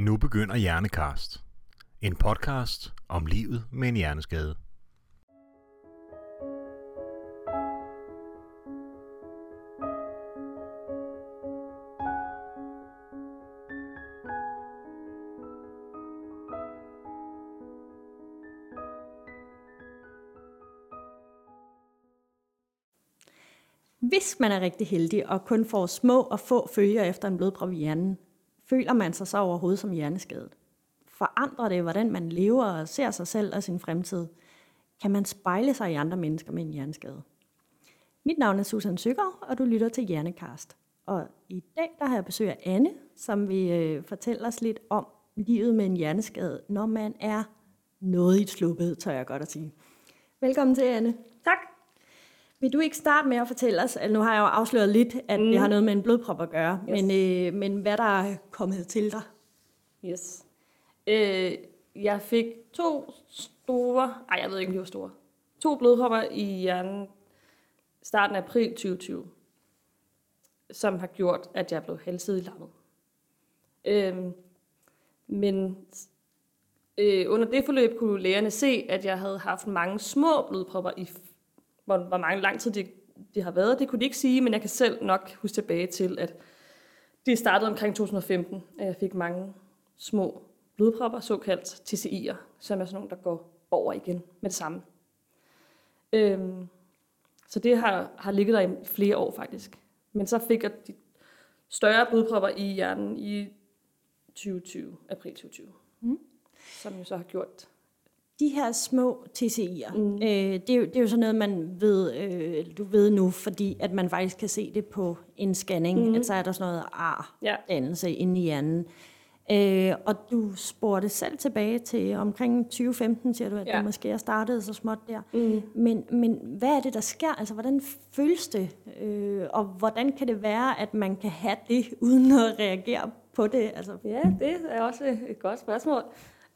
Nu begynder Hjernekast. En podcast om livet med en hjerneskade. Hvis man er rigtig heldig og kun får små og få følger efter en blodprop i hjernen, føler man sig så overhovedet som hjerneskadet? Forandrer det, hvordan man lever og ser sig selv og sin fremtid? Kan man spejle sig i andre mennesker med en hjerneskade? Mit navn er Susan Søgaard, og du lytter til Hjernekast. Og i dag der har jeg besøg af Anne, som vil øh, fortælle os lidt om livet med en hjerneskade, når man er noget i sluppet, tør jeg godt at sige. Velkommen til, Anne. Vil du ikke starte med at fortælle os, altså nu har jeg jo afsløret lidt, at mm. det har noget med en blodprop at gøre, Yes. men, øh, men hvad der er kommet til dig? Yes. Øh, jeg fik to store, ej jeg ved ikke, om de var store, to blodpropper i hjernen starten af april 2020, som har gjort, at jeg blev halvsidig lammet. Øh, men øh, under det forløb kunne lægerne se, at jeg havde haft mange små blodpropper i, hvor, hvor mange lang tid de, de har været. Det kunne de ikke sige, men jeg kan selv nok huske tilbage til, at det startede omkring 2015, at jeg fik mange små blodpropper, såkaldt TCI'er, som er sådan nogle, der går over igen med det samme. Øhm, så det har, har ligget der i flere år faktisk. Men så fik jeg de større blodpropper i hjernen i 2020, april 2020. Mm. Som jo så har gjort... De her små TCI'er, Mm. øh, det, er jo, det er jo sådan noget, man ved, øh, du ved nu, fordi at man faktisk kan se det på en scanning, mm. at så er der sådan noget Ja. ar-dannelse inde i hjernen. Øh, og du spurgte selv tilbage til omkring 2015, siger du, at ja. Ja. du måske er startet så småt der. Mm. Men, men hvad er det, der sker? Altså, hvordan føles det? Øh, og hvordan kan det være, at man kan have det, uden at reagere på det? Altså, Ja, det er også et godt spørgsmål.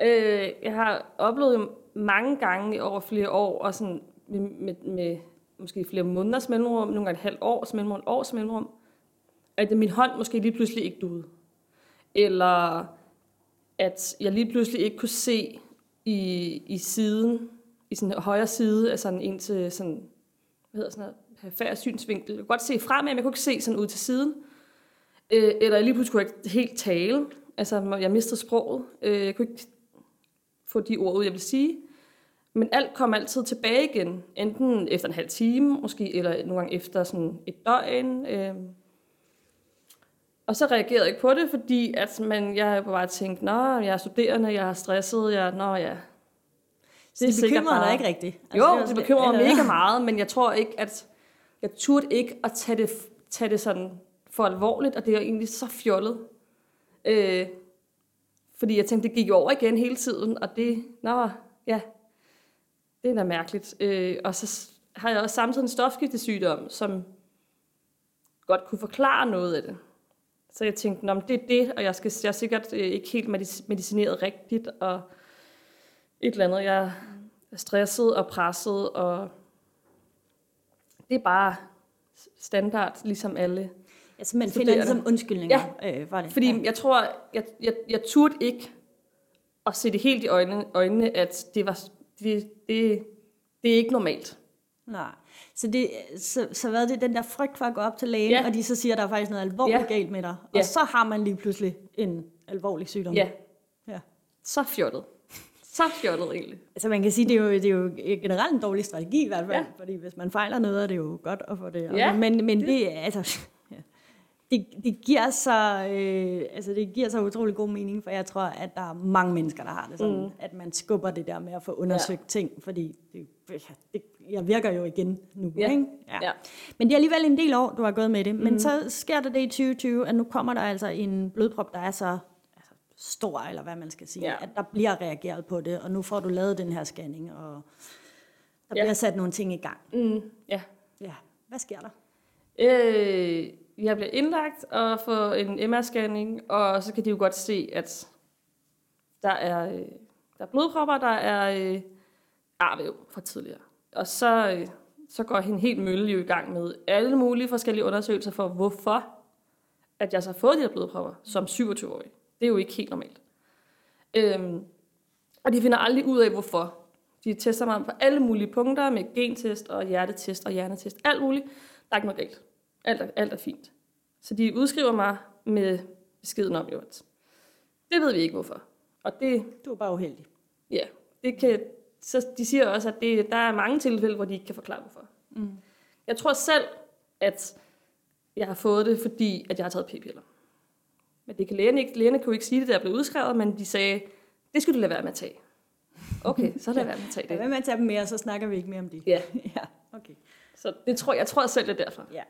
Øh, jeg har oplevet mange gange over flere år, og sådan med, med, med måske flere måneders mellemrum, nogle gange et halvt års mellemrum, et års mellemrum, at min hånd måske lige pludselig ikke duede. Eller at jeg lige pludselig ikke kunne se i, i siden, i sådan højre side altså sådan til sådan, hvad hedder sådan noget, perifær synsvinkel. Jeg kunne godt se fremad, men jeg kunne ikke se sådan ud til siden. Øh, eller jeg lige pludselig kunne jeg ikke helt tale. Altså, jeg mistede sproget. Øh, jeg kunne ikke få de ord ud, jeg vil sige. Men alt kom altid tilbage igen. Enten efter en halv time, måske, eller nogle gange efter sådan et døgn. Øh. Og så reagerede jeg ikke på det, fordi at man, jeg bare tænkte, nå, jeg er studerende, jeg er stresset, jeg, nå ja. så det, sikkert bekymrer dig ikke rigtigt? Jo, er det også- bekymrer mig mega meget, men jeg tror ikke, at jeg turde ikke at tage det, tage det sådan for alvorligt, og det er egentlig så fjollet. Øh, fordi jeg tænkte, det gik jo over igen hele tiden, og det, nå, ja, det er da mærkeligt. Øh, og så har jeg også samtidig en stofskiftesygdom, som godt kunne forklare noget af det. Så jeg tænkte, nå, det er det, og jeg, skal, jeg er sikkert øh, ikke helt medicineret rigtigt, og et eller andet. Jeg er stresset og presset, og det er bare standard, ligesom alle. Altså, man finder ligesom undskyldninger ja. øh, for det. Fordi ja. jeg tror, jeg, jeg, jeg turde ikke at se det helt i øjnene, øjnene at det, var, det, det, det er ikke normalt. Nej. Så, det, så, så hvad er det den der frygt for at gå op til lægen, ja. Og de så siger, at der er faktisk noget alvorligt ja. Galt med dig. Og Ja. så har man lige pludselig en alvorlig sygdom. Ja, ja. så fjollet. Så fjollet egentlig. Altså man kan sige, det er jo, det er jo generelt en dårlig strategi i hvert fald, ja. Fordi hvis man fejler noget, er det jo godt at få det. Ja, men men det, det altså. Det, det, giver så, øh, altså det giver så utrolig god mening, for jeg tror, at der er mange mennesker, der har det sådan, mm. Mm. at man skubber det der med at få undersøgt ja. ting, fordi det, det, jeg virker jo igen nu, Ja. ikke? Ja. Men det er alligevel en del år, du har gået med det. Men Mhm. så sker der det i 2020, at nu kommer der altså en blodprop, der er så altså, stor, eller hvad man skal sige, Ja. at der bliver reageret på det, og nu får du lavet den her scanning, og der Ja. bliver sat nogle ting i gang. Mm, ja. Ja, hvad sker der? Øh, jeg bliver indlagt og får en MR-scanning, og så kan de jo godt se, at der er, øh, der er blodpropper, der er øh, arvæv fra tidligere. Og så, øh, så går hende helt mølle jo i gang med alle mulige forskellige undersøgelser for, hvorfor at jeg så har fået de her blodpropper som 27-årig. Det er jo ikke helt normalt. Øhm, og de finder aldrig ud af, hvorfor. De tester mig på alle mulige punkter med gentest og hjertetest og hjernetest. Alt muligt. Der er ikke noget galt. Alt er, alt er fint. Så de udskriver mig med beskeden om, jo, at det ved vi ikke, hvorfor. Og det, Du er bare uheldig. ja, det kan, så de siger også, at det, der er mange tilfælde, hvor de ikke kan forklare, hvorfor. Mm. Jeg tror selv, at jeg har fået det, fordi at jeg har taget p-piller. Men det kan lægerne ikke. Lægerne kunne ikke sige det, da jeg blev udskrevet, men de sagde, det skulle du lade være med at tage. Okay, så lad være med at tage Ja, det. hvad med at tage dem mere, så snakker vi ikke mere om det. Ja, ja okay. så det tror, jeg tror selv, det er derfor. Ja.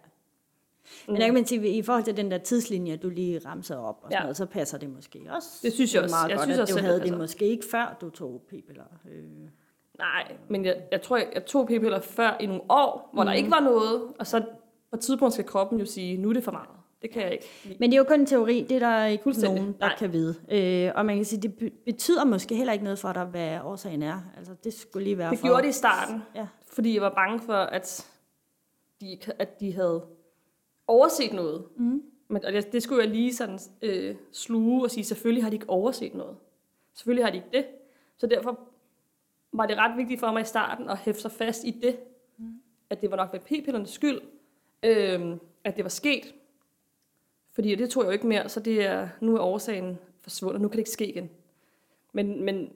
Men der kan man sige, i forhold til den der tidslinje, du lige ramsede op, og sådan Ja. noget, så passer det måske også. Det synes jeg Det også. Meget Jeg godt, synes at også du havde det det måske ikke før, du tog p-piller. Øh. Nej, men jeg, jeg tror, jeg, jeg tog p-piller før i nogle år, hvor mm. der ikke var noget, og så på et tidspunkt skal kroppen jo sige, nu er det for meget. Det kan jeg ikke. lide. Men det er jo kun en teori, det er der ikke nogen, der Nej. kan vide. Øh, og man kan sige, det be- betyder måske heller ikke noget for dig, hvad årsagen er. Altså, det skulle lige være Det for... gjorde det i starten, Ja. fordi jeg var bange for, at de, at de havde overset noget. Mm. Men, og det, det skulle jeg lige sådan øh, sluge og sige, selvfølgelig har de ikke overset noget. Selvfølgelig har de ikke det. Så derfor var det ret vigtigt for mig i starten at hæfte sig fast i det. Mm. At det var nok ved p-pillernes skyld. Øh, at det var sket. Fordi det tog jeg jo ikke mere, så det er, nu er årsagen forsvundet. Nu kan det ikke ske igen. Men, men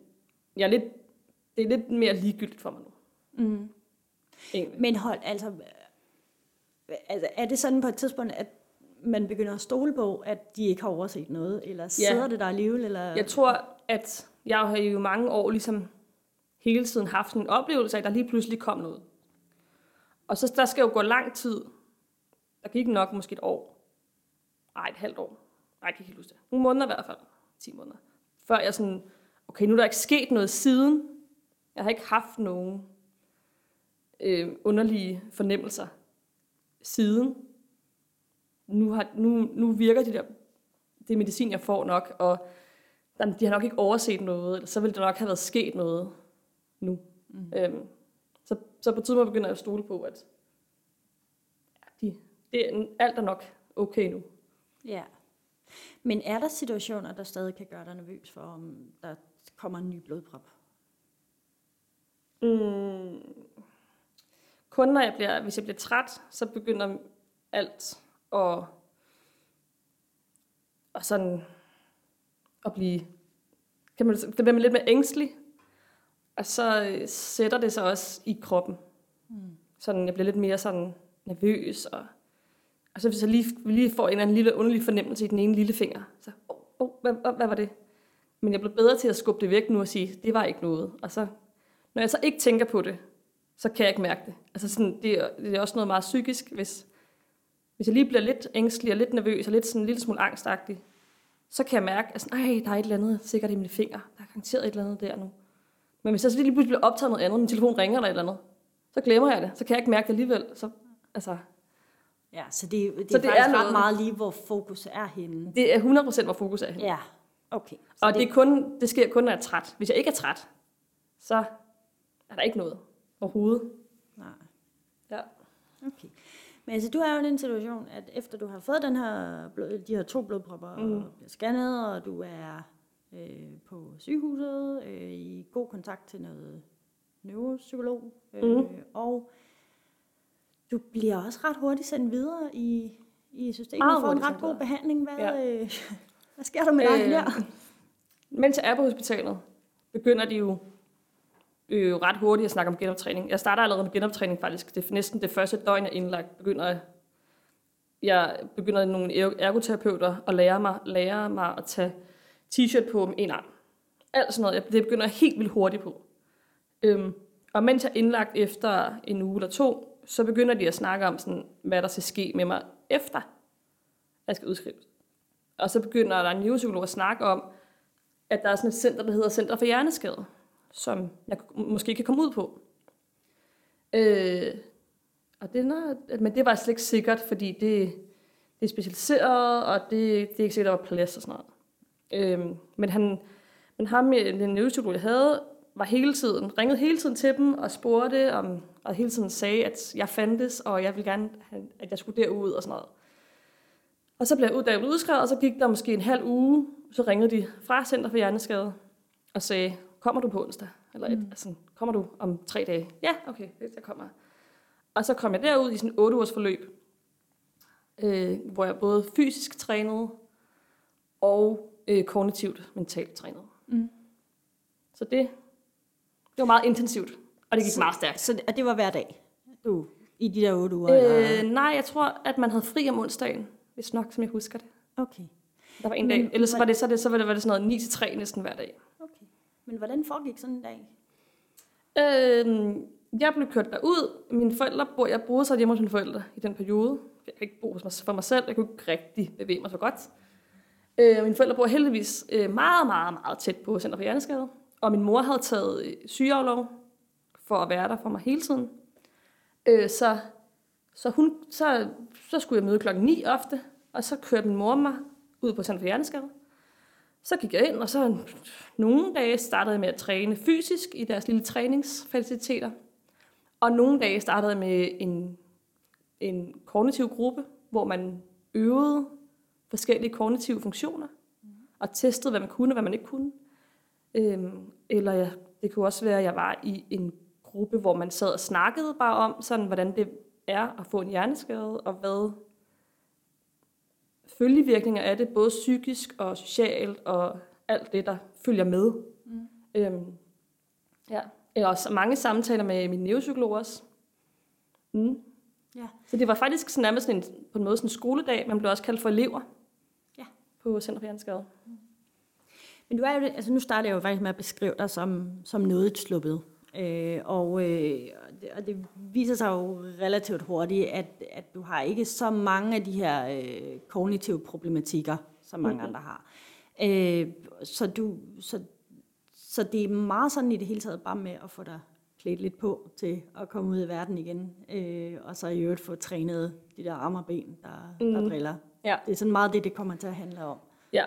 jeg er lidt, det er lidt mere ligegyldigt for mig nu. Mm. Egentlig. Men hold, altså, altså, er det sådan på et tidspunkt, at man begynder at stole på, at de ikke har overset noget, eller sidder det der alligevel? Eller? Jeg tror, at jeg har jo mange år ligesom hele tiden haft en oplevelse af, at der lige pludselig kom noget. Og så der skal jo gå lang tid. Der gik nok måske et år. Nej, et halvt år. Nej, jeg kan ikke huske det. Nogle måneder i hvert fald. 10 måneder. Før jeg sådan, okay, nu er der ikke sket noget siden. Jeg har ikke haft nogen øh, underlige fornemmelser siden. Nu, har, nu, nu virker de der, det medicin, jeg får nok, og de har nok ikke overset noget, eller så ville der nok have været sket noget nu. Mm. Øhm, så, så på tidspunkt begynder jeg at stole på, at de, det, er- alt er nok okay nu. Ja. Men er der situationer, der stadig kan gøre dig nervøs for, om der kommer en ny blodprop? Mm. Kun når jeg bliver, hvis jeg bliver træt, så begynder alt at, at sådan at blive, kan man, det bliver man lidt mere ængstelig, og så øh, sætter det sig også i kroppen. Mm. Sådan, jeg bliver lidt mere sådan nervøs, og, og så hvis jeg lige, lige får en eller anden lille underlig fornemmelse i den ene lille finger, så, oh, oh, hvad, hvad, hvad var det? Men jeg blev bedre til at skubbe det væk nu og sige, det var ikke noget. Og så når jeg så ikke tænker på det, så kan jeg ikke mærke det. Altså sådan, det, er, det er også noget meget psykisk, hvis, hvis jeg lige bliver lidt ængstelig og lidt nervøs og lidt sådan en lille smule angstagtig, så kan jeg mærke, at sådan, Ej, der er et eller andet sikkert i mine fingre. Der er garanteret et eller andet der nu. Men hvis jeg så lige pludselig bliver optaget noget andet, min telefon ringer eller et eller andet, så glemmer jeg det. Så kan jeg ikke mærke det alligevel. Så, altså, Ja, så det, det Så er det er faktisk ret noget- meget lige, hvor fokus er henne. det er 100% hvor fokus er henne. Ja, okay. Så Og det, er kun, det sker kun, når jeg er træt. Hvis jeg ikke er træt, så er der ikke noget overhovedet. Nej. Ja. Okay. Men altså, du er jo i den situation, at efter du har fået den her blod, de her to blodpropper mm. og bliver scannet, og du er øh, på sygehuset øh, i god kontakt til noget neuropsykolog, øh, mm. og du bliver også ret hurtigt sendt videre i, i systemet og får en ret god behandling. Hvad, Ja. øh, hvad sker der med dig Øh, der? Mens jeg er på hospitalet, begynder de jo øh, ret hurtigt at snakke om genoptræning. Jeg starter allerede med genoptræning faktisk. Det er næsten det første døgn, jeg er indlagt. Begynder jeg, jeg begynder nogle ergoterapeuter at lære mig, lære mig at tage t-shirt på med en arm. Alt sådan noget. Jeg- Det begynder jeg helt vildt hurtigt på. Øhm, og mens jeg er indlagt efter en uge eller to, så begynder de at snakke om, sådan, hvad der skal ske med mig efter, jeg skal udskrives. Og så begynder der en neuropsykolog at snakke om, at der er sådan et center, der hedder Center for Hjerneskade, som jeg måske kan komme ud på. Øh, og det, er, men det var slet ikke sikkert, fordi det, det er specialiseret, og det, det er ikke sikkert, der var plads og sådan noget. Øh, men, han, men ham, den neuropsykolog, jeg havde, var hele tiden, ringede hele tiden til dem og spurgte, om, og hele tiden sagde, at jeg fandtes, og jeg ville gerne, at jeg skulle derud og sådan noget. Og så blev jeg ud, jeg blev udskrevet, og så gik der måske en halv uge, så ringede de fra Center for Hjerneskade, og sagde, kommer du på onsdag? Eller et, mm. altså, kommer du om tre dage? Ja, okay, jeg kommer. Og så kom jeg derud i sådan en 8 ugers forløb, øh, hvor jeg både fysisk trænede og øh, kognitivt mentalt trænede. Mm. Så det, det var meget intensivt, og det gik Så- meget stærkt. Så og det var hver dag, du, i de der otte uger? eller? Øh, nej, jeg tror, at man havde fri om onsdagen, hvis nok, som jeg husker det. Okay. Der var en Men dag, ellers var det, så, det, så var det, var det sådan noget 9-3 næsten hver dag. Men hvordan foregik sådan en dag? Øh, jeg blev kørt derud. Mine forældre bor, jeg boede så hjemme hos mine forældre i den periode. Jeg kunne ikke bo hos mig, for mig selv. Jeg kunne ikke rigtig bevæge mig så godt. Øh, mine forældre bor heldigvis øh, meget, meget, meget tæt på Center for Hjerneskade. Og min mor havde taget øh, sygeaflov for at være der for mig hele tiden. Øh, så, så, hun, så, så skulle jeg møde klokken 9 ofte, og så kørte min mor mig ud på Center for Hjerneskade. Så gik jeg ind, og så nogle dage startede jeg med at træne fysisk i deres lille træningsfaciliteter. Og nogle dage startede jeg med en, en kognitiv gruppe, hvor man øvede forskellige kognitive funktioner, og testede, hvad man kunne og hvad man ikke kunne. Øhm, eller jeg, det kunne også være, at jeg var i en gruppe, hvor man sad og snakkede bare om, sådan, hvordan det er at få en hjerneskade, og hvad følgevirkninger af det, både psykisk og socialt, og alt det, der følger med. Mm. Øhm, ja. Jeg også mange samtaler med min neuropsykolog også. Mm. Ja. Så det var faktisk sådan nærmest en, på en måde sådan en skoledag. Man blev også kaldt for elever Ja. på Center for Hjerneskade. Men du er jo, altså nu starter jeg jo faktisk med at beskrive dig som, som noget sluppet. Øh, og, øh, og det- viser sig jo relativt hurtigt, at, at du har ikke så mange af de her øh, kognitive problematikker, som mange andre har. Øh, så, du, så, så det er meget sådan i det hele taget bare med at få dig klædt lidt på til at komme ud i verden igen, øh, og så i øvrigt få trænet de der arme og ben, der, mm. der Mm. driller. Ja. Det er sådan meget det, det kommer til at handle om. Ja.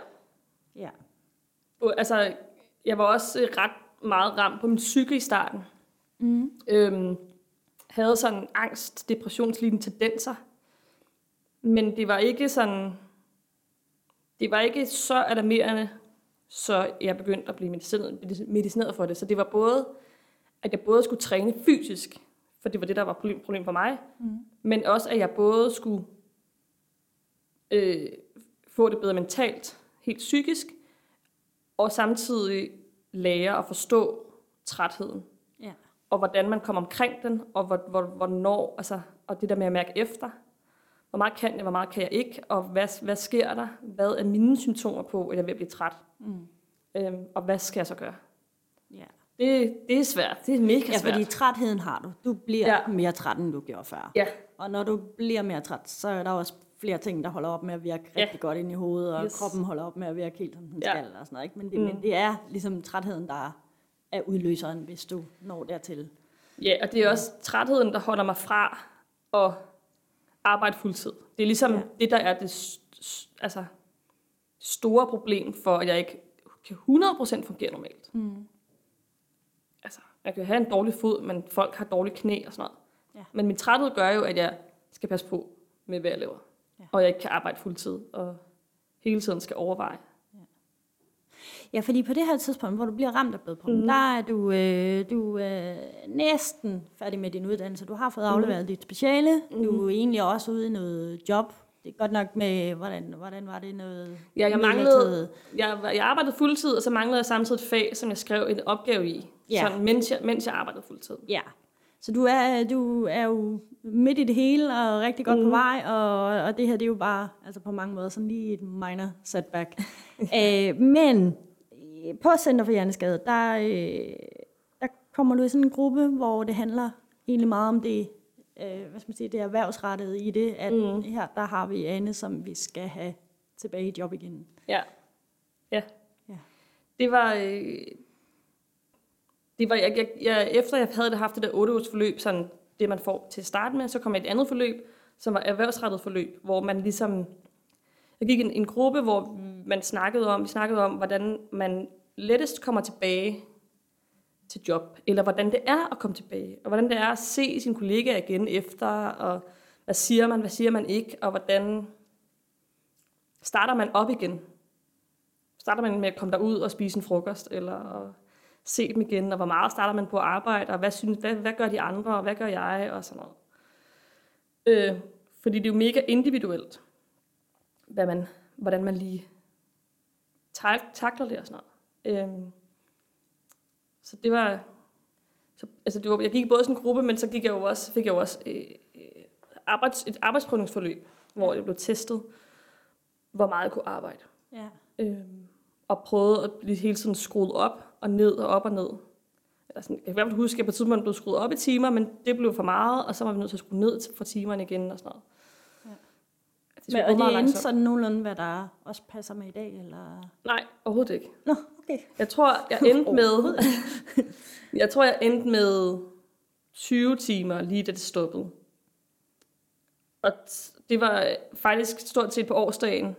Ja. Altså, jeg var også ret meget ramt på min psyke i starten. Mm. Øhm, havde sådan angst, depressionslignende tendenser. Men det var ikke sådan... Det var ikke så alarmerende, så jeg begyndte at blive medicineret, medicineret for det. Så det var både, at jeg både skulle træne fysisk, for det var det, der var problem, problem for mig, Mm. men også, at jeg både skulle øh, få det bedre mentalt, helt psykisk, og samtidig lære at forstå trætheden Ja. og hvordan man kommer omkring den, og hvor, hvor, hvornår, altså, og det der med at mærke efter. Hvor meget kan jeg, hvor meget kan jeg ikke, og hvad, hvad sker der? Hvad er mine symptomer på, at jeg at blive træt? Mm. Øhm, og hvad skal jeg så gøre? Ja. Det, det er svært. Det er mega ja, svært. fordi trætheden har du. Du bliver Ja. ja. mere træt, end du gjorde før. Ja, Og når du bliver mere træt, så er der også flere ting, der holder op med at virke Ja. rigtig godt ind i hovedet, og Yes. kroppen holder op med at virke helt, som den Ja. skal. Og sådan noget, ikke? Men, det, Mm. men det er ligesom trætheden, der er udløseren, hvis du når dertil. ja, og det er også trætheden, der holder mig fra at arbejde fuldtid. Det er ligesom ja. Det, der er det s- s- altså, store problem for, at jeg ikke kan 100% fungere normalt. Mm. altså, jeg kan have en dårlig fod, men folk har dårlige knæ og sådan noget. Ja. Men min træthed gør jo, at jeg skal passe på med, hvad jeg laver. Ja. Og jeg ikke kan arbejde fuldtid, og hele tiden skal overveje. Ja, fordi på det her tidspunkt, hvor du bliver ramt af blodproppen, Mhm. mm. der er du, øh, du er næsten færdig med din uddannelse. Du har fået afleveret dit speciale. Mm. Du er egentlig også ude i noget job. Det er godt nok med, hvordan, hvordan var det noget Ja, jeg manglede, jeg, jeg arbejdede fuldtid, og så manglede jeg samtidig et fag, som jeg skrev en opgave i, Ja. sådan, mens, jeg, mens jeg arbejdede fuldtid. Ja, så du er, du er jo midt i det hele og rigtig godt mm. på Mhm. vej, og, og det her det er jo bare altså på mange måder sådan lige et minor setback. Æ, men på Center for Hjerneskade, der, øh, der kommer du i sådan en gruppe, hvor det handler egentlig meget om det, øh, hvad skal man sige, det erhvervsrettede i det, at mm. her der har vi Anne, som vi skal have tilbage i job igen. Ja. Ja. Ja. Det var... Øh, det var jeg, jeg, jeg, efter jeg havde haft det der 8 ugers forløb, sådan det man får til at starte med, så kom jeg et andet forløb, som var erhvervsrettet forløb, hvor man ligesom... Jeg gik i en, en gruppe, hvor man snakkede om, vi snakkede om, hvordan man lettest kommer tilbage til job, eller hvordan det er at komme tilbage, og hvordan det er at se sin kollega igen efter, og hvad siger man, hvad siger man ikke, og hvordan starter man op igen. starter man med at komme derud og spise en frokost, eller se dem igen, og hvor meget starter man på at arbejde, og hvad, synes, hvad, hvad gør de andre, og hvad gør jeg, og sådan noget. Øh, fordi det er jo mega individuelt, hvad man, hvordan man lige tak- takler det og sådan noget. Øh, så det var, så, altså det var, jeg gik både i sådan en gruppe, men så gik jeg jo også, fik jeg jo også øh, øh, arbejds, et arbejdsprøvningsforløb, hvor jeg blev testet, hvor meget jeg kunne arbejde. Ja. Øhm, og prøvede at blive hele tiden skruet op og ned og op og ned. Eller sådan, jeg kan i hvert fald huske, at på et tidspunkt blev skruet op i timer, men det blev for meget, og så var vi nødt til at skrue ned for timerne igen og sådan noget. Ja. Det Men, og det er sådan nogenlunde, hvad der også passer med i dag, eller? Nej, overhovedet ikke. Nå, okay. Jeg tror, jeg endte med, jeg tror, jeg endte med 20 timer, lige da det stoppede. Og det var faktisk stort set på årsdagen,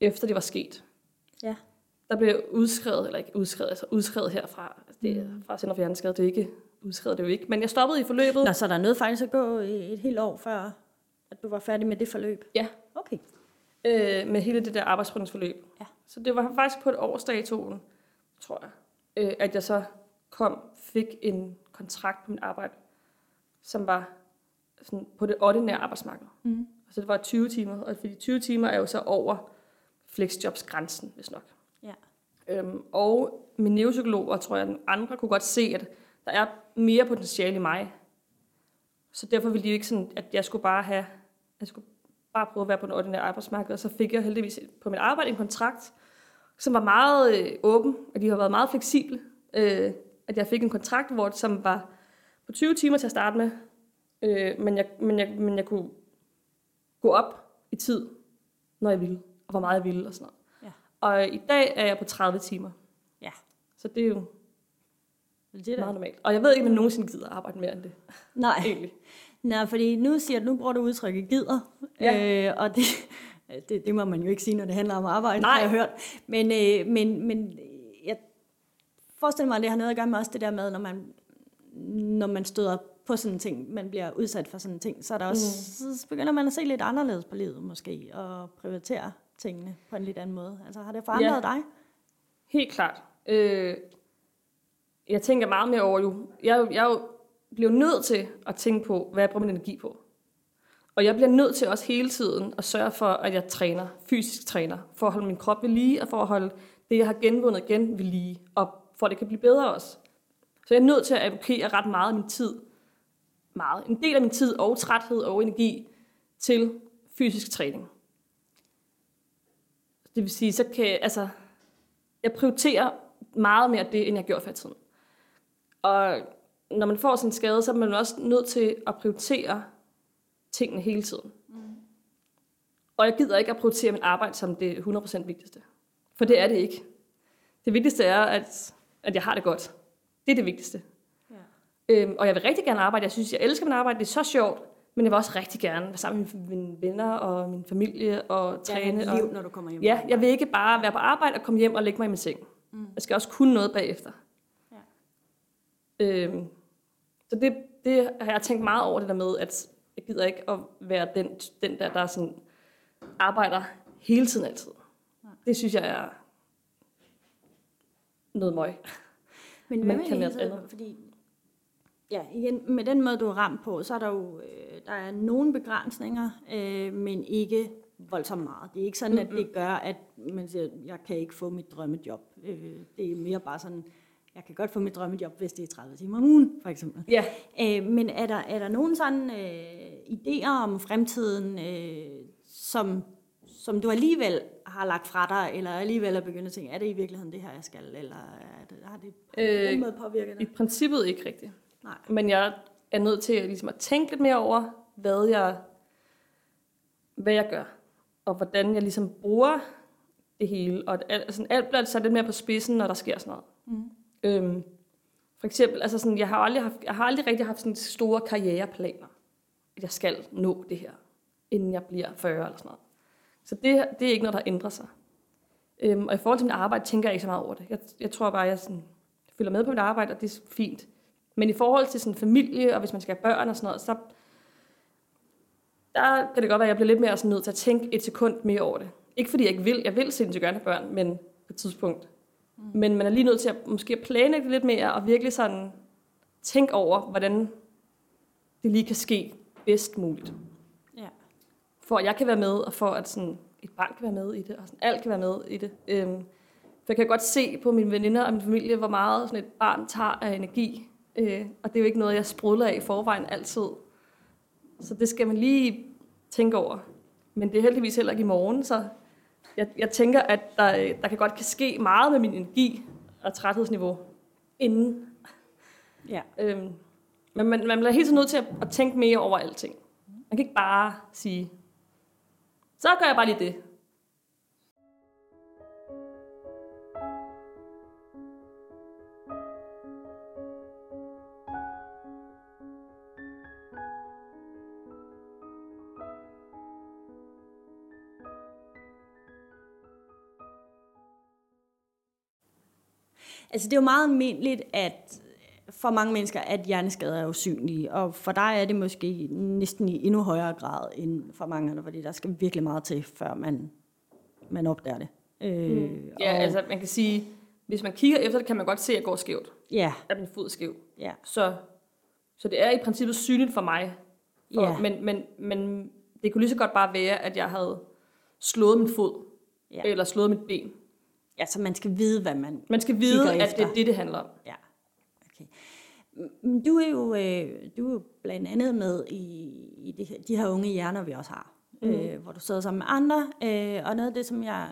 efter det var sket. Der blev udskrevet, eller ikke udskrevet, altså udskrevet herfra. Altså det er fra Center for Hjerneskade, det er ikke udskrevet, det er jo ikke. Men jeg stoppede i forløbet. Nå, så der er nødt faktisk at gå et helt år før, at du var færdig med det forløb? Ja. Okay. øh, med hele det der arbejdsprøvningsforløb. Ja. Så det var faktisk på et årsdatoen, tror jeg, øh, at jeg så kom, fik en kontrakt på mit arbejde, som var sådan på det ordinære arbejdsmarked. Mm. Så det var 20 timer, og fordi 20 timer er jo så over flexjobsgrænsen, hvis nok. Ja. Øhm, og min neuropsykolog, og tror jeg, den andre kunne godt se, at der er mere potentiale i mig. Så derfor ville de jo ikke sådan, at jeg skulle bare have, jeg skulle bare prøve at være på den ordinære arbejdsmarked, og så fik jeg heldigvis på mit arbejde en kontrakt, som var meget øh, åben, og de har været meget fleksible. Øh, at jeg fik en kontrakt, hvor som var på 20 timer til at starte med, øh, men, jeg, men, jeg, men jeg kunne gå op i tid, når jeg ville, og hvor meget jeg ville og sådan noget. Og i dag er jeg på 30 timer. Ja. Så det er jo Det er meget normalt. Og jeg ved ikke, om jeg nogensinde gider arbejde mere end det, Nej. egentlig. Nå, fordi nu siger du, nu bruger du udtrykket gider, Ja. øh, og det, det, det må man jo ikke sige, når det handler om arbejde, Nej. har jeg hørt. Men, øh, men, men jeg forestiller mig, at det har noget at gøre med også det der med, når man, når man støder på sådan en ting, man bliver udsat for sådan en ting, så, er der også, mm. så begynder man at se lidt anderledes på livet måske, og prioritere tingene på en lidt anden måde. Altså har det forandret Ja. dig? Helt klart. Øh, jeg tænker meget mere over jo. Jeg, jeg bliver nødt til at tænke på, hvad jeg bruger min energi på. Og jeg bliver nødt til også hele tiden at sørge for, at jeg træner, fysisk træner, for at holde min krop ved lige, og for at holde det, jeg har genvundet igen ved lige, og for at det kan blive bedre også. Så jeg er nødt til at allokere ret meget af min tid, meget, en del af min tid og træthed og energi til fysisk træning. Det vil sige, så kan altså, jeg prioriterer meget mere det, end jeg gjorde før i tiden. Og når man får sådan en skade, så er man også nødt til at prioritere tingene hele tiden. Mm. Og jeg gider ikke at prioritere mit arbejde som det 100% vigtigste. For det er det ikke. Det vigtigste er, at, at jeg har det godt. Det er det vigtigste. Ja. Øhm, og jeg vil rigtig gerne arbejde. Jeg synes, jeg elsker mit arbejde. Det er så sjovt. Men jeg vil også rigtig gerne være sammen med mine venner og min familie og træne. Og, liv, når du kommer hjem. Ja, jeg vil ikke bare være på arbejde og komme hjem og lægge mig i min seng. Mm. Jeg skal også kunne noget bagefter. Ja. Øhm, så det, det har jeg tænkt meget over det der med, at jeg gider ikke at være den, den der, der sådan arbejder hele tiden altid. Det synes jeg er noget møg. Men hvad med hele andet. Fordi, ja, igen, med den måde, du er ramt på, så er der jo øh, der er nogle begrænsninger, øh, men ikke voldsomt meget. Det er ikke sådan, at det gør, at man siger, jeg kan ikke få mit drømmejob. Øh, det er mere bare sådan, jeg kan godt få mit drømmejob, hvis det er 30 timer om ugen, for eksempel. Ja, Øh, men er der, er der nogen sådan øh, idéer om fremtiden, øh, som, som du alligevel har lagt fra dig, eller alligevel er begyndt at tænke, er det i virkeligheden det her, jeg skal, eller er det, har det på Øh, måde påvirket i dig? princippet ikke rigtigt. Nej. Men jeg er nødt til at, ligesom at tænke lidt mere over, hvad jeg, hvad jeg gør, og hvordan jeg ligesom bruger det hele. Og alt, altså, alt bliver sat lidt mere på spidsen, når der sker sådan noget. Mm. Øhm, for eksempel, altså sådan, jeg, har aldrig haft, jeg har aldrig rigtig haft sådan store karriereplaner, at jeg skal nå det her, inden jeg bliver 40 eller sådan noget. Så det, det er ikke noget, der ændrer sig. Øhm, og i forhold til mit arbejde, tænker jeg ikke så meget over det. Jeg, jeg tror bare, jeg sådan, følger med på mit arbejde, og det er fint. Men i forhold til sådan familie, og hvis man skal have børn og sådan noget, så der kan det godt være, at jeg bliver lidt mere sådan nødt til at tænke et sekund mere over det. Ikke fordi jeg ikke vil, jeg vil sindssygt gerne have børn, men på et tidspunkt. Mm. Men man er lige nødt til at måske at planlægge det lidt mere, og virkelig sådan tænke over, hvordan det lige kan ske bedst muligt. Ja. For at jeg kan være med, og for at sådan, et barn kan være med i det, og sådan, alt kan være med i det. Øhm, for jeg kan godt se på mine veninder og min familie, hvor meget sådan et barn tager af energi. Øh, og det er jo ikke noget, jeg sprudler af i forvejen altid. Så det skal man lige tænke over. Men det er heldigvis heller ikke i morgen, så jeg, jeg tænker, at der, der kan godt kan ske meget med min energi og træthedsniveau inden. Ja. Øhm, men man, man bliver helt så nødt til at, at tænke mere over alting. Man kan ikke bare sige, så gør jeg bare lige det. Altså det er jo meget almindeligt, at for mange mennesker, at hjerneskader er usynlige, og for dig er det måske næsten i endnu højere grad end for mange andre, fordi der skal virkelig meget til, før man, man opdager det. Øh, Ja, og, altså man kan sige, hvis man kigger efter det, kan man godt se, at jeg går skævt. ja, At min fod er skæv. ja, Så, så det er i princippet synligt for mig. For, Ja. men, men, men det kunne lige så godt bare være, at jeg havde slået min fod. Ja. Eller slået mit ben. Ja, så man skal vide, hvad man... Man skal vide, at det er det, det handler om. Ja, okay. Men Du er jo, øh, du er jo blandt andet med i, i her- de her unge hjerner, vi også har, mm. øh, hvor du sidder sammen med andre, øh, og noget af det, som jeg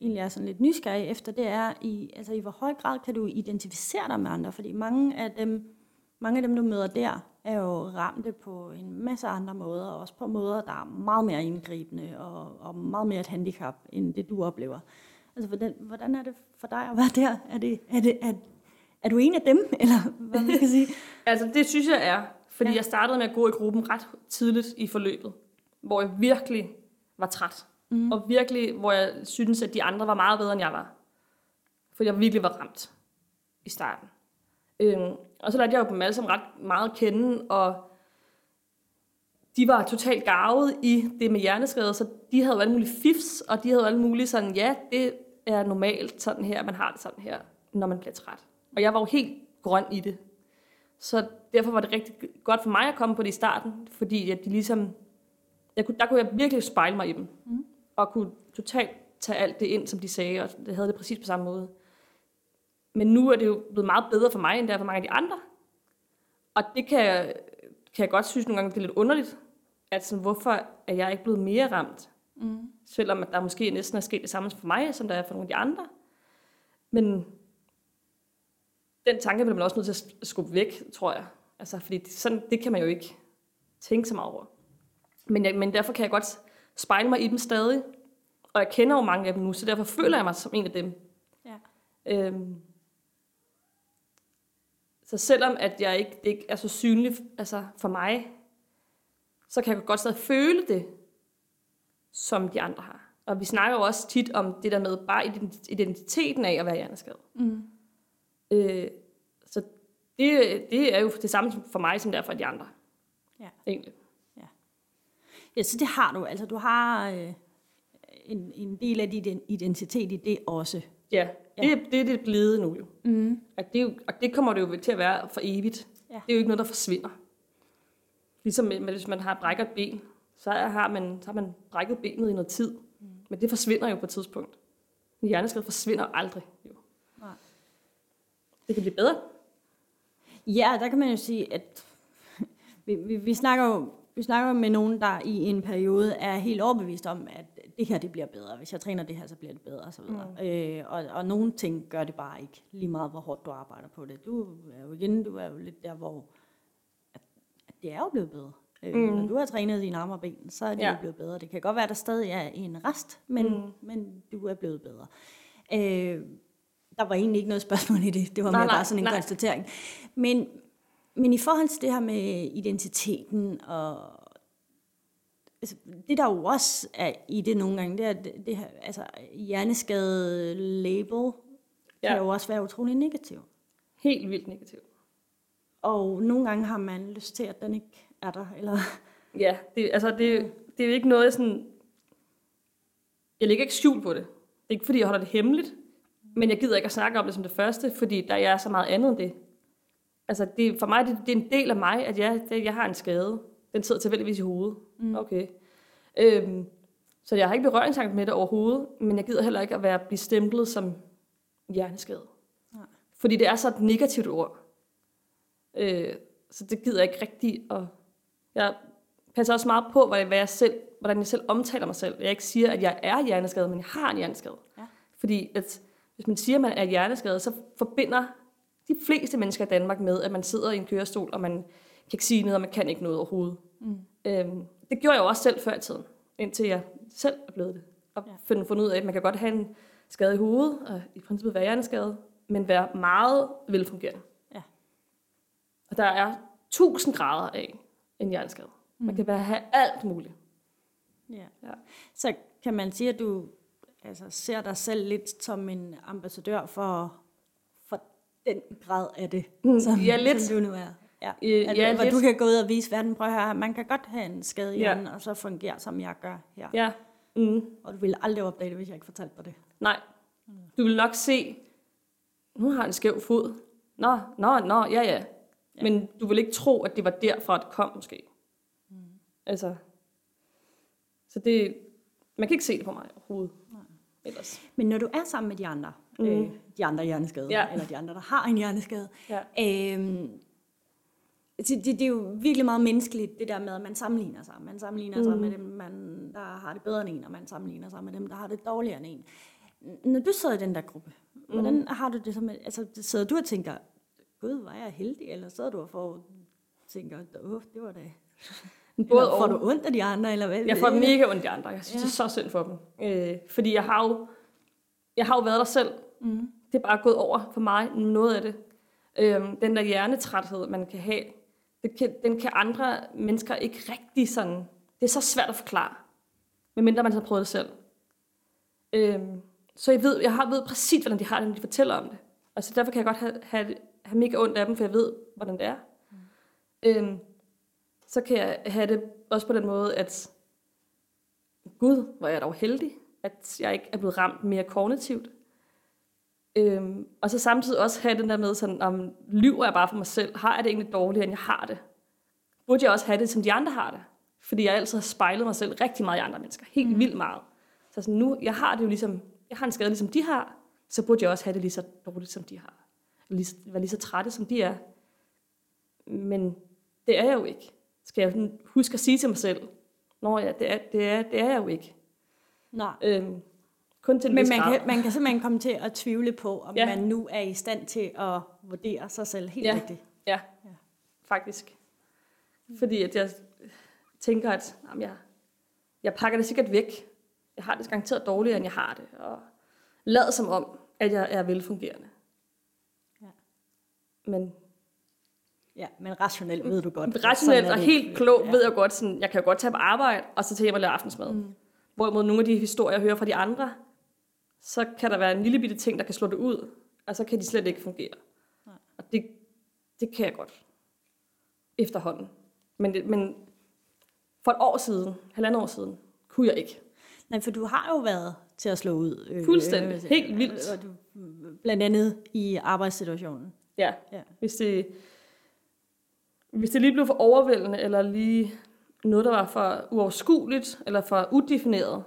egentlig er sådan lidt nysgerrig efter, det er, i, altså, i hvor høj grad kan du identificere dig med andre, fordi mange af dem, mange af dem, du møder der, er jo ramte på en masse andre måder, og også på måder, der er meget mere indgribende og, og meget mere et handicap, end det du oplever. Altså, hvordan, hvordan er det for dig at være der? Er, det, er, det, er, er du en af dem, eller hvad man skal sige? Altså, det synes jeg er, fordi Ja. jeg startede med at gå i gruppen ret tidligt i forløbet, hvor jeg virkelig var træt. Mm. Og virkelig, hvor jeg synes, at de andre var meget bedre, end jeg var. For jeg virkelig var ramt i starten. Øhm, og så lærte jeg jo dem alle sammen ret meget kende, og de var totalt garvet i det med hjerneskade, så de havde jo alle mulige fifs, og de havde jo alle mulige sådan, ja, det er normalt sådan her, man har det sådan her, når man bliver træt. Og jeg var jo helt grøn i det. Så derfor var det rigtig godt for mig at komme på det i starten, fordi at de ligesom, jeg kunne, der kunne jeg virkelig spejle mig i dem, mm. og kunne totalt tage alt det ind, som de sagde, og det havde det præcis på samme måde. Men nu er det jo blevet meget bedre for mig, end det er for mange af de andre. Og det kan jeg, kan jeg godt synes nogle gange, det er lidt underligt, at sådan, hvorfor er jeg ikke blevet mere ramt? Mm. Selvom at der måske næsten er sket det samme for mig, som der er for nogle af de andre. Men den tanke bliver man også nødt til at skubbe væk, tror jeg. Altså, fordi sådan, det kan man jo ikke tænke så meget over. Men, jeg, men derfor kan jeg godt spejle mig i dem stadig. Og jeg kender jo mange af dem nu, så derfor føler jeg mig som en af dem. Ja. Øhm, så selvom at jeg ikke, ikke er så synligt altså for mig, så kan jeg godt stadig føle det, som de andre har. Og vi snakker jo også tit om det der med bare ident- identiteten af at være hjerneskadet. Mm. Øh, så det, det er jo det samme for mig, som det er for de andre. Ja. Egentlig. Ja, så det har du. Altså, du har øh, en, en del af din identitet i det også. Ja, Ja. det, det er det blevet nu jo. Mm. At det jo. Og det kommer det jo til at være for evigt. Ja. Det er jo ikke noget, der forsvinder. Ligesom hvis man har brækket et ben, så har man, så har man brækket benet i noget tid. Mm. Men det forsvinder jo på et tidspunkt. En hjerneskade forsvinder aldrig. Jo. Nej. Det kan blive bedre. Ja, der kan man jo sige, at vi, vi, vi, snakker jo vi snakker med nogen, der i en periode er helt overbevist om, at det her det bliver bedre. Hvis jeg træner det her, så bliver det bedre osv. Mm. Øh, og, og nogle ting gør det bare ikke, lige meget hvor hårdt du arbejder på det. Du er jo igen, du er jo lidt der, hvor at, at det er jo blevet bedre. Øh, mm. Når du har trænet dine arme og ben, så er det ja. Jo blevet bedre. Det kan godt være, at der stadig er en rest, men, mm. men du er blevet bedre. Øh, der var egentlig ikke noget spørgsmål i det. Det var Nej, mere nej, bare sådan en nej. konstatering. Men, men i forhold til det her med identiteten og altså, det der jo også er i det nogle gange, det er det, det her, altså hjerneskade label ja. kan jo også være utrolig negativ. Helt vildt negativt. Og nogle gange har man lyst til, at den ikke er der. Eller, Ja, det, altså det, det er jo ikke noget, jeg sådan... Jeg lægger ikke skjul på det. Det er ikke, fordi jeg holder det hemmeligt. Men jeg gider ikke at snakke om det som det første, fordi der er så meget andet end det. Altså, det, for mig det, det er en del af mig, at jeg, det, jeg har en skade. Den sidder tilfældigvis i hovedet. Mm. Okay. Øhm, så jeg har ikke berøringsangst med det overhovedet, men jeg gider heller ikke at være blive stemplet som hjerneskade. Nej. Fordi det er så et negativt ord. Øh, så det gider jeg ikke rigtigt at... Jeg passer også meget på, hvad jeg selv, hvordan jeg selv omtaler mig selv. Jeg ikke siger, at jeg er hjerneskadet, men jeg har en hjerneskade. Ja. Fordi at, hvis man siger, at man er hjerneskadet, så forbinder de fleste mennesker i Danmark med, at man sidder i en kørestol, og man kan ikke sige noget, og man kan ikke noget overhovedet. Mm. Øhm, det gjorde jeg jo også selv før i tiden, indtil jeg selv er blevet det. Og Ja. fundet ud af, at man kan godt have en skade i hovedet, og i princippet være hjerneskade, men være meget velfungerende. Ja. Og der er tusind grader af en hjerneskade. Mm. Man kan være, have alt muligt. Ja. Ja. Så kan man sige, at du altså, ser dig selv lidt som en ambassadør for, for den grad af det, Mm, som, ja, lidt. som du nu er. Ja. Øh, At, ja, hvor lidt. du kan gå ud og vise verden, prøv at høre, man kan godt have en skade i Ja. hjernen, og så fungere, som jeg gør her. Ja. Mm. Og du ville aldrig opdage det, hvis jeg ikke fortalte dig det. Nej. Du vil nok se, nu har en skæv fod. Nå, nå, nå, ja, ja. Ja. Men du vil ikke tro, at det var derfra, det kom måske. Mm. Altså. Så det, man kan ikke se det på mig overhovedet. Nej. Ellers. Men når du er sammen med de andre, mm. øh, de andre hjerneskade, Ja. eller de andre, der har en hjerneskade, Ja. Øhm, det, det, det er jo virkelig meget menneskeligt, det der med, at man sammenligner sig. Man sammenligner mm. sig med dem, man, der har det bedre end en, og man sammenligner sig med dem, der har det dårligere end en. Når du sidder i den der gruppe, hvordan Mm. har du det så med, altså sidder du og tænker, gud, er jeg heldig, eller sidder du og får, tænker, åh, det var da... Både Eller får du ondt af de andre, eller hvad? Jeg får mega ondt i de andre. Jeg synes, Ja. det er så synd for dem. Øh, fordi jeg har, jo, jeg har jo været der selv. Mm. Det er bare gået over for mig, noget af det. Øhm, den der hjernetræthed, man kan have, det kan, den kan andre mennesker ikke rigtig sådan... Det er så svært at forklare, medmindre man har prøvet det selv. Øhm, så jeg ved, jeg har, ved præcis, hvordan de har det, når de fortæller om det. Og så derfor kan jeg godt have, have, have mega ondt af dem, for jeg ved, hvordan det er. Mm. Øhm, så kan jeg have det også på den måde, at Gud, hvor er jeg dog heldig, at jeg ikke er blevet ramt mere kognitivt. Øhm, og så samtidig også have den der med, sådan, om lyver jeg bare for mig selv? Har jeg det egentlig dårligere, end jeg har det? Burde jeg også have det, som de andre har det? Fordi jeg altid har spejlet mig selv rigtig meget i andre mennesker. Helt mm. vildt meget. Så sådan, nu, jeg har det jo ligesom, jeg har en skade, ligesom de har, så burde jeg også have det lige så dårligt, som de har. Lige, være lige så trætte, som de er. Men det er jeg jo ikke. Skal jeg huske at sige til mig selv, Nå ja, det er, det er, det er jeg jo ikke. Nej. Øhm, kun til en Men man grad. kan, man kan simpelthen komme til at tvivle på, om ja. Man nu er i stand til at vurdere sig selv helt Ja. rigtigt. Ja, Ja. faktisk. Fordi at jeg tænker, at jamen, jeg, jeg pakker det sikkert væk. Jeg har det garanteret dårligere, end jeg har det. Og lad som om, at jeg er velfungerende. Ja. Men Ja, men rationelt ved du godt. at rationelt er og helt klog Ja. ved jeg godt, sådan, jeg kan jo godt tage på arbejde, og så tage hjem og lave aftensmad. Mm. Hvorimod nogle af de historier, jeg hører fra de andre, så kan der være en lille bitte ting, der kan slå det ud, og så kan de slet ikke fungere. Nej. Og det, det kan jeg godt. Efterhånden. Men, det, men for et år siden, halvandet år siden, kunne jeg ikke. Nej, for du har jo været til at slå ud. øh, Fuldstændig. øh, Helt vildt. og du- Blandt andet i arbejdssituationen. Ja, Ja. hvis det, hvis det lige blev for overvældende, eller lige noget, der var for uoverskueligt, eller for udefineret,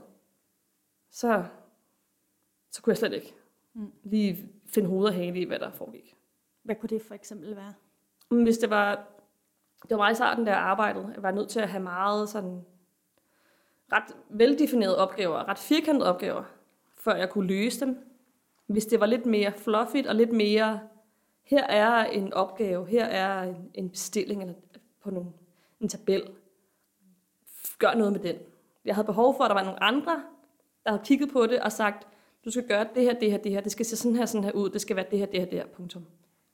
så, så kunne jeg slet ikke Mm. lige finde hoved og hale i, hvad der foregik. Hvad kunne det for eksempel være? Men Hvis det var, det var meget i starten, der jeg arbejdede, jeg var nødt til at have meget sådan ret veldefinerede opgaver, ret firkantede opgaver, før jeg kunne løse dem. Hvis det var lidt mere fluffigt og lidt mere, her er en opgave, her er en, en bestilling eller på nogle, en tabel. Gør noget med den. Jeg havde behov for, at der var nogle andre, der havde kigget på det og sagt, du skal gøre det her, det her, det her, det skal se sådan her, sådan her ud, det skal være det her, det her, det her, punktum.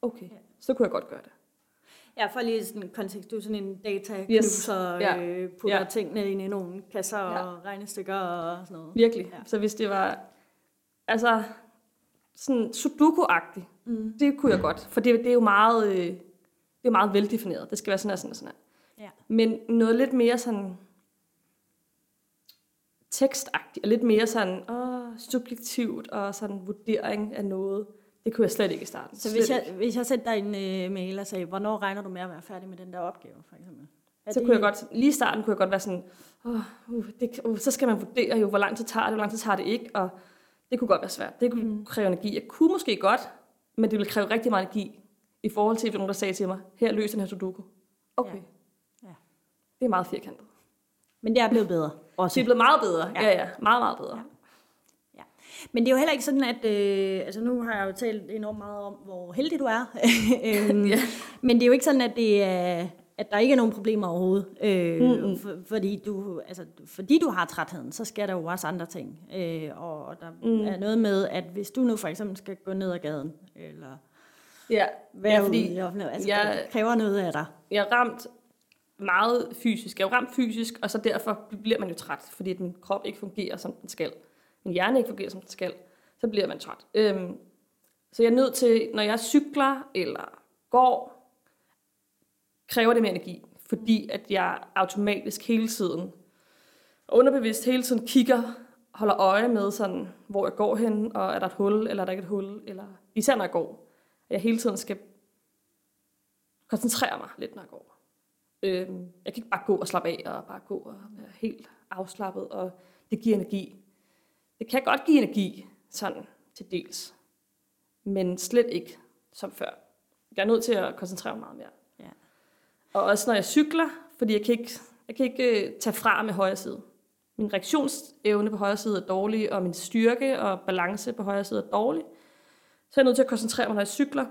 Okay, så kunne jeg godt gøre det. Ja, for lige sådan en kontekst. Du er sådan en data Yes. knuser, Ja. øh, putter Ja. tingene ind i nogle kasser Ja. og regnestykker og sådan noget. Virkelig. Ja. Ja. Så hvis det var, altså, sådan sudoku-agtigt, Mm. det kunne jeg godt. For det, det er jo meget, øh, det er meget veldefineret. Det skal være sådan her, sådan her, sådan her. Ja. Men noget lidt mere sådan tekstagtigt, og lidt mere sådan, åh, subjektivt og sådan vurdering af noget. Det kunne jeg slet ikke i starten. Så hvis jeg, hvis jeg sendte dig en øh, mail og sagde, hvornår regner du med at være færdig med den der opgave, for eksempel? Er så det- kunne jeg godt, lige i starten kunne jeg godt være sådan, oh, uh, det, uh, så skal man vurdere jo, hvor lang tid tager det, hvor lang tid tager det ikke, og det kunne godt være svært. Det kunne mm. kræve energi. Jeg kunne måske godt, men det ville kræve rigtig meget energi, i forhold til, at nogen der sagde til mig, her løs den her sudoku. Okay. Ja. Ja. Ja. Det er meget firkantet. Men det er blevet bedre. Også. Det er blevet meget bedre. Ja. Ja, ja. Meget, meget bedre. Ja. Men det er jo heller ikke sådan, at... Øh, altså nu har jeg jo talt enormt meget om, hvor heldig du er. øhm, Ja. Men det er jo ikke sådan, at, det er, at der ikke er nogen problemer overhovedet. Øh, Mm-mm. for, fordi, du, altså, fordi du har trætheden, så sker der jo også andre ting. Øh, og der Mm. mm. er noget med, at hvis du nu for eksempel skal gå ned ad gaden, eller Ja, være ja ude fordi i offentlighed, altså, jeg- det kræver noget af dig. jeg er ramt meget fysisk. Jeg er jo ramt fysisk, og så derfor bliver man jo træt, fordi min krop ikke fungerer, som den skal. Min hjerne ikke fungerer, som den skal. Så bliver man træt. Øhm, så jeg er nødt til, når jeg cykler eller går, kræver det mere energi, fordi at jeg automatisk hele tiden, underbevidst hele tiden kigger, holder øje med, sådan, hvor jeg går hen, og er der et hul, eller er der ikke et hul, eller især når jeg går. At jeg hele tiden skal koncentrere mig lidt, når jeg går. Øhm, jeg kan ikke bare gå og slappe af, og bare gå og være helt afslappet, og det giver energi. Det kan godt give energi, sådan til dels, men slet ikke som før. Jeg er nødt til at koncentrere mig meget mere. Ja. Og også når jeg cykler, fordi jeg kan ikke, jeg kan ikke øh, tage fra med højre side. Min reaktionsevne på højre side er dårlig, og min styrke og balance på højre side er dårlig. Så er jeg nødt til at koncentrere mig, når jeg cykler,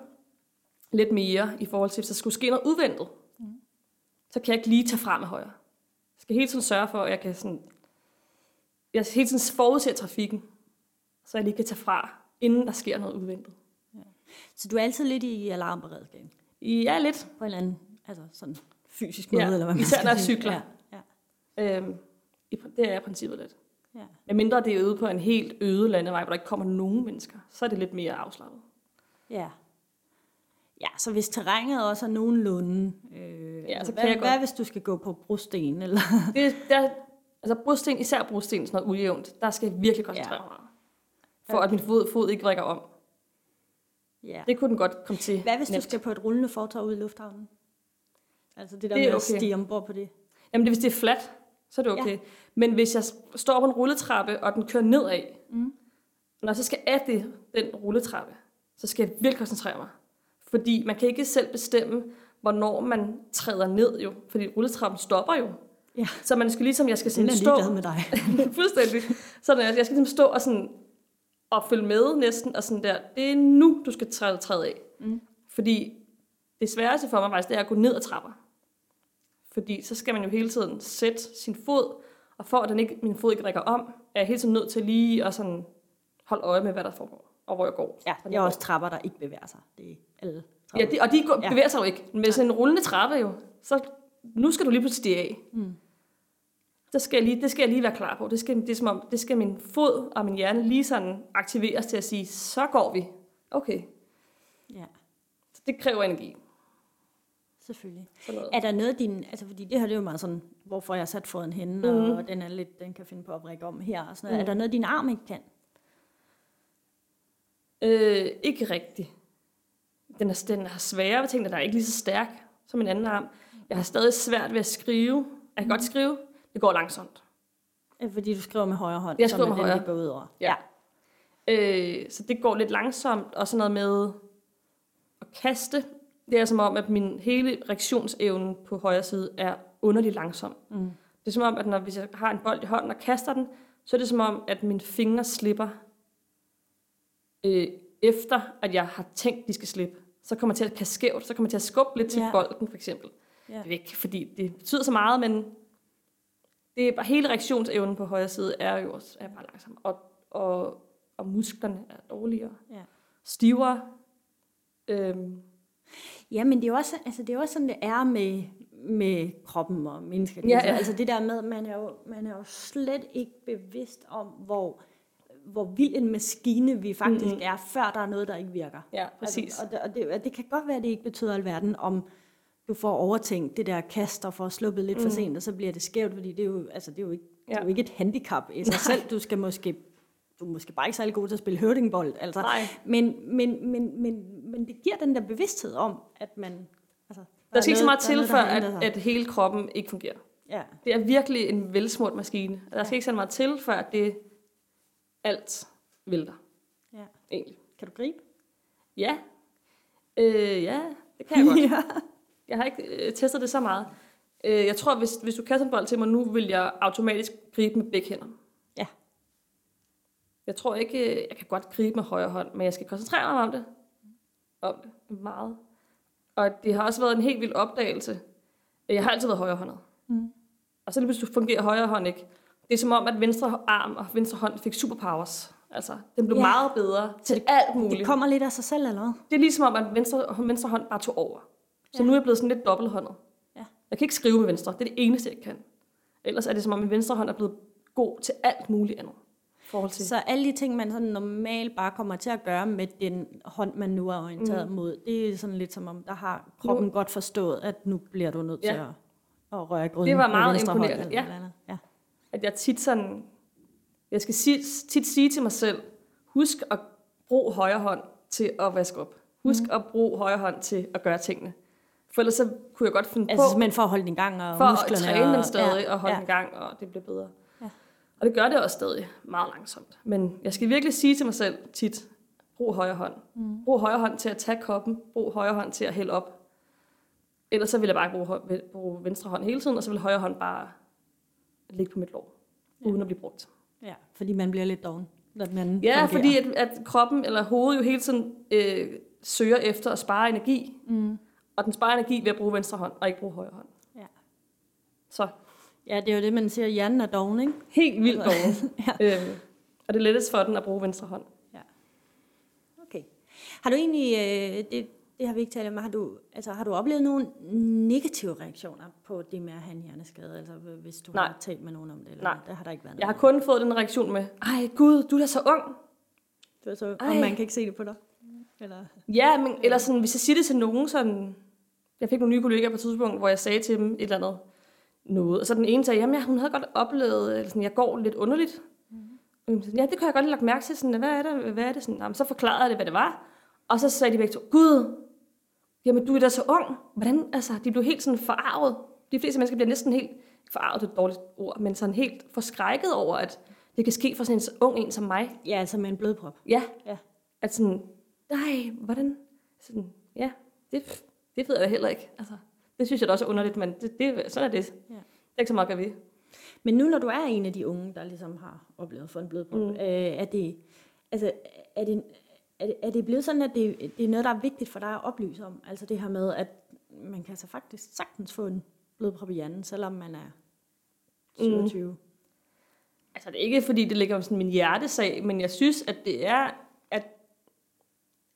lidt mere i forhold til, hvis der skulle ske noget udventet. Mm. Så kan jeg ikke lige tage fra med højre. Jeg skal hele tiden sørge for, at jeg kan sådan... Jeg hele tiden forudse trafikken, så jeg lige kan tage fra, inden der sker noget udventet. Så du er altid lidt i alarmberedskab, Ja, lidt. på en eller anden altså sådan fysisk måde, Ja, eller hvad man især når jeg cykler. Ja, ja, Øhm, det er jeg i princippet lidt. ja. Men mindre det er ude på en helt øde landevej, hvor der ikke kommer nogen mennesker, så er det lidt mere afslappet. Ja. Ja, så hvis terrænet også er nogenlunde... Øh, Ja, altså, så kan hvad, jeg hvad godt- hvis du skal gå på brosten? Eller? Det, der, altså brosten, især brosten, sådan noget ujævnt, der skal jeg virkelig koncentrere mig. For at min fod, fod ikke vrikker om. ja. Det kunne den godt komme til. Hvad hvis du nemt. skal på et rullende fortov ude i lufthavnen? Altså det der Det er med at okay. stige ombord på det. Jamen det, hvis det er fladt, så er det okay. Ja. Men hvis jeg står på en rulletrappe, og den kører nedad, Mm. når jeg så skal af det, den rulletrappe, så skal jeg virkelig koncentrere mig. Fordi man kan ikke selv bestemme, hvornår man træder ned jo. Fordi rulletrappen stopper jo. Ja. Så man skal ligesom, jeg skal Den sådan er stå... med dig. Fuldstændig. Sådan, jeg, jeg skal ligesom stå og, sådan, og følge med næsten, og sådan der, det er nu, du skal træde, træde af. Mm. Fordi det sværeste for mig faktisk, det er at gå ned ad trapper. Fordi så skal man jo hele tiden sætte sin fod, og for at den ikke, min fod ikke rækker om, er jeg hele tiden nødt til lige at sådan holde øje med, hvad der foregår, og hvor jeg går. Ja, det er også trapper, der ikke bevæger sig. Det er alle trapper. Ja, de, og de går, Ja. bevæger sig jo ikke. Men med sådan en rullende trappe jo, så nu skal du lige pludselig stige af. Mm. Der skal jeg lige, det skal jeg lige være klar på. Det skal, det, er som om, det skal min fod og min hjerne lige sådan aktiveres til at sige, så går vi. Okay, ja, så det kræver energi. selvfølgelig. Er der noget din, altså fordi det her det er jo meget sådan, hvorfor jeg har sat foden henne, mm. Mhm. og den er lidt, den kan finde på at brække om her og sådan noget. Mm. Er der noget, din arm ikke kan? Øh, ikke rigtigt. Den er, den er sværere ved ting, den er ikke lige så stærk som min anden arm. Jeg har stadig svært ved at skrive. Jeg kan godt skrive, det går langsomt. Fordi du skriver med højre hånd, Jeg skriver er med den, højre. det går ud over. Ja. Øh, så det går lidt langsomt, og sådan noget med at kaste. Det er som om, at min hele reaktionsevne på højre side er underligt langsom. Mm. Det er som om, at når hvis jeg har en bold i hånden og kaster den, så er det som om, at mine fingre slipper øh, efter, at jeg har tænkt, de skal slippe. Så kommer jeg til at kaste skævt, så kommer jeg til at skubbe lidt til Ja. bolden, for eksempel. Ja. Væk, fordi det betyder så meget, men det er bare, hele reaktionsevnen på højre side er jo også er bare langsom. Og, og, og musklerne er dårligere. Ja. Stivere. Øhm, Ja, men det er jo også, altså, det er også sådan, det er med, med kroppen og mennesker. Ja, Ja. Altså det der med, man er, jo, man er jo slet ikke bevidst om, hvor, hvor vild en maskine vi faktisk mm-hmm. er, før der er noget, der ikke virker. ja, præcis. Altså, og det, og det, og det kan godt være, at det ikke betyder alverden, om du får overtænkt det der kast og får sluppet lidt mm. for sent, og så bliver det skævt, fordi det er jo, altså, det er jo, ikke, ja. det er Ja. jo ikke et handicap i sig selv. Du skal måske du er måske bare ikke særlig god til at spille høvdingbold. Altså. Nej. Men, men, men, men, men det giver den der bevidsthed om, at man... Altså, Der skal ikke så meget til, der ændret at, at hele kroppen ikke fungerer. Ja. Det er virkelig en velsmurt maskine. Der skal ikke så meget til, før at det alt vælter, ja. egentlig. Kan du gribe? Ja. Øh, ja, det kan jeg godt. ja. Jeg har ikke øh, testet det så meget. Øh, jeg tror, hvis, hvis du kaster en bold til mig nu, vil jeg automatisk gribe med begge hænder. Ja. Jeg tror ikke, øh, jeg kan godt gribe med højre hånd, men jeg skal koncentrere mig om det. Om det. Meget. Og det har også været en helt vild opdagelse. Jeg har altid været højrehåndet. Mm. Og så lige pludselig fungerer højre hånd ikke. Det er som om, at venstre arm og venstre hånd fik superpowers. Altså, den blev Ja. ja. meget bedre til det- alt muligt. Det kommer lidt af sig selv, eller hvad? Det er ligesom om, at venstre, venstre hånd bare tog over. Så Ja. nu er jeg blevet sådan lidt dobbelthåndet. Ja. Jeg kan ikke skrive med venstre. Det er det eneste, jeg kan. Ellers er det som om, min venstre hånd er blevet god til alt muligt andet. Forhold til. Så alle de ting, man sådan normalt bare kommer til at gøre med den hånd, man nu er orienteret mm. mod, det er sådan lidt som om, der har kroppen nu. godt forstået, at nu bliver du nødt Ja. til at, at røre gryden Det var meget hånd imponerende, eller ja. andet. ja. At jeg tit sådan... Jeg skal sige, tit sige til mig selv, husk at bruge højre hånd til at vaske op. Husk mm. at bruge højre hånd til at gøre tingene. For ellers så kunne jeg godt finde Altså på... simpelthen for at holde den i gang og for musklerne. at træne og, den stadig ja, og holde ja. den i gang, og det bliver bedre. Ja. Og det gør det også stadig meget langsomt. Men jeg skal virkelig sige til mig selv tit, brug højre hånd. Mm. Brug højre hånd til at tage koppen. Brug højre hånd til at hælde op. Ellers så vil jeg bare bruge, bruge venstre hånd hele tiden, og så vil højre hånd bare ligge på mit lår, uden at blive brugt. Ja, fordi man bliver lidt doven. Når anden Ja, fungerer. fordi at, at kroppen eller hovedet jo hele tiden øh, søger efter at spare energi. Mm. Og den sparer energi ved at bruge venstre hånd, og ikke bruge højre hånd. Ja. Så ja, det er jo det, man siger, hjernen er doven, ikke? helt vildt doven. ja. øhm, og det er lettest for den at bruge venstre hånd. Okay. Har du egentlig, øh, det, det har vi ikke talt om, har du, altså, har du oplevet nogle negative reaktioner på det med at have en hjerneskade? Altså hvis du Nej. har talt med nogen om det? Eller Nej. Det har der ikke været Jeg har kun fået den reaktion med, ej gud, du er da så ung. Det var så, og Ej. man kan ikke se det på dig? Eller? Ja, men, eller sådan, hvis jeg siger det til nogen, sådan... Jeg fik nogle nye kollegaer på et tidspunkt, hvor jeg sagde til dem et eller andet noget. Og så den ene sagde, jamen ja, hun havde godt oplevet, eller sådan, jeg går lidt underligt. Mm. Ja, det kan jeg godt lagt mærke til. Sådan, hvad er det? Hvad er det? Sådan, jamen, så forklarede jeg det, hvad det var. Og så sagde de begge to, gud, jamen du er da så ung. Hvordan, altså, de blev helt sådan forarvet. De fleste mennesker bliver næsten helt, forarvet et dårligt ord, men sådan helt forskrækket over, at det kan ske for sådan en så ung en som mig. Ja, altså med en blodprop. Ja. Ja. At sådan, nej, hvordan? Sådan, ja, det, det ved jeg da heller ikke. Altså, det synes jeg da også er underligt, men det, det, sådan er det. Ja. Det er ikke så meget, gør vi. Men nu når du er en af de unge, der ligesom har oplevet få en blodprop, mm. øh, er, det, altså, er, det, er, det, er det blevet sådan, at det, det er noget, der er vigtigt for dig at oplyse om? Altså det her med, at man kan altså faktisk sagtens få en blodprop i hjernen, selvom man er 27. Mm. Altså, det er ikke, fordi det ligger om sådan min hjertesag, men jeg synes, at det er, at,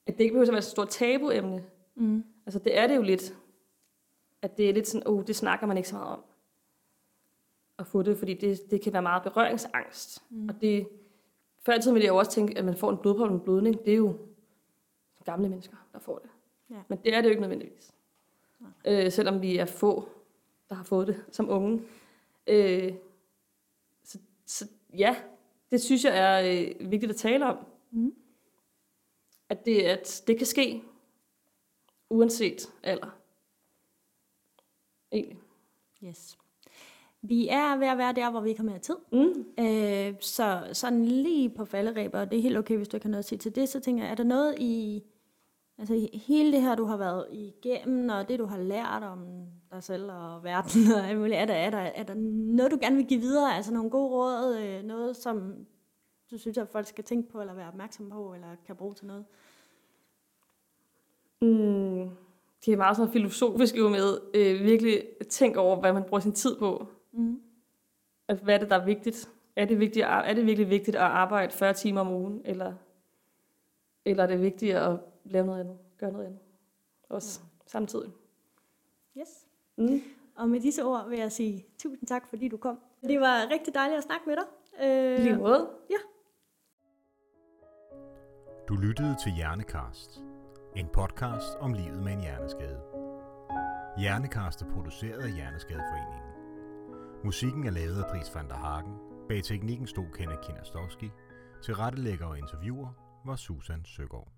at det ikke behøver at være et stort tabuemne. Mm. Altså, det er det jo lidt. At det er lidt sådan, oh, det snakker man ikke så meget om. At få det, fordi det, det kan være meget berøringsangst. Mm. Og det, før i tiden ville jeg jo også tænke, at man får en blodprop med blødning. Det er jo gamle mennesker, der får det. Ja. Men det er det jo ikke nødvendigvis. Øh, selvom vi er få, der har fået det som unge. Øh, så, så ja, det synes jeg er øh, vigtigt at tale om. Mm. At, det, at det kan ske, uanset alder. Egentlig. Yes. Vi er ved at være der, hvor vi ikke har mere tid. Mm. Øh, så sådan lige på falderæber, og det er helt okay, hvis du ikke har noget at sige til det, så tænker jeg, er der noget i, altså hele det her, du har været igennem, og det, du har lært om dig selv og verden og alt muligt, er der, er der, er der noget, du gerne vil give videre? Altså nogle gode råd, øh, noget, som du synes, at folk skal tænke på, eller være opmærksom på, eller kan bruge til noget? Mm. Det er meget sådan filosofisk jo med øh, virkelig tænke over, hvad man bruger sin tid på. Mm. Altså, hvad er det, der er vigtigt? Er det, vigtigt at, er det virkelig vigtigt at arbejde 40 timer om ugen, eller, eller er det vigtigt at lave noget andet, gøre noget andet? Også ja. samtidig. Yes. Mm. Og med disse ord vil jeg sige tusind tak, fordi du kom. Det var rigtig dejligt at snakke med dig. Øh, Lige måde. Du lyttede til Hjernekast. En podcast om livet med en hjerneskade. Hjernekast er produceret af Hjerneskadeforeningen. Musikken er lavet af Dries van der Hagen. Bag teknikken stod Kenneth Kinderstowski. Til rettelægger og interviewer var Susan Søgaard.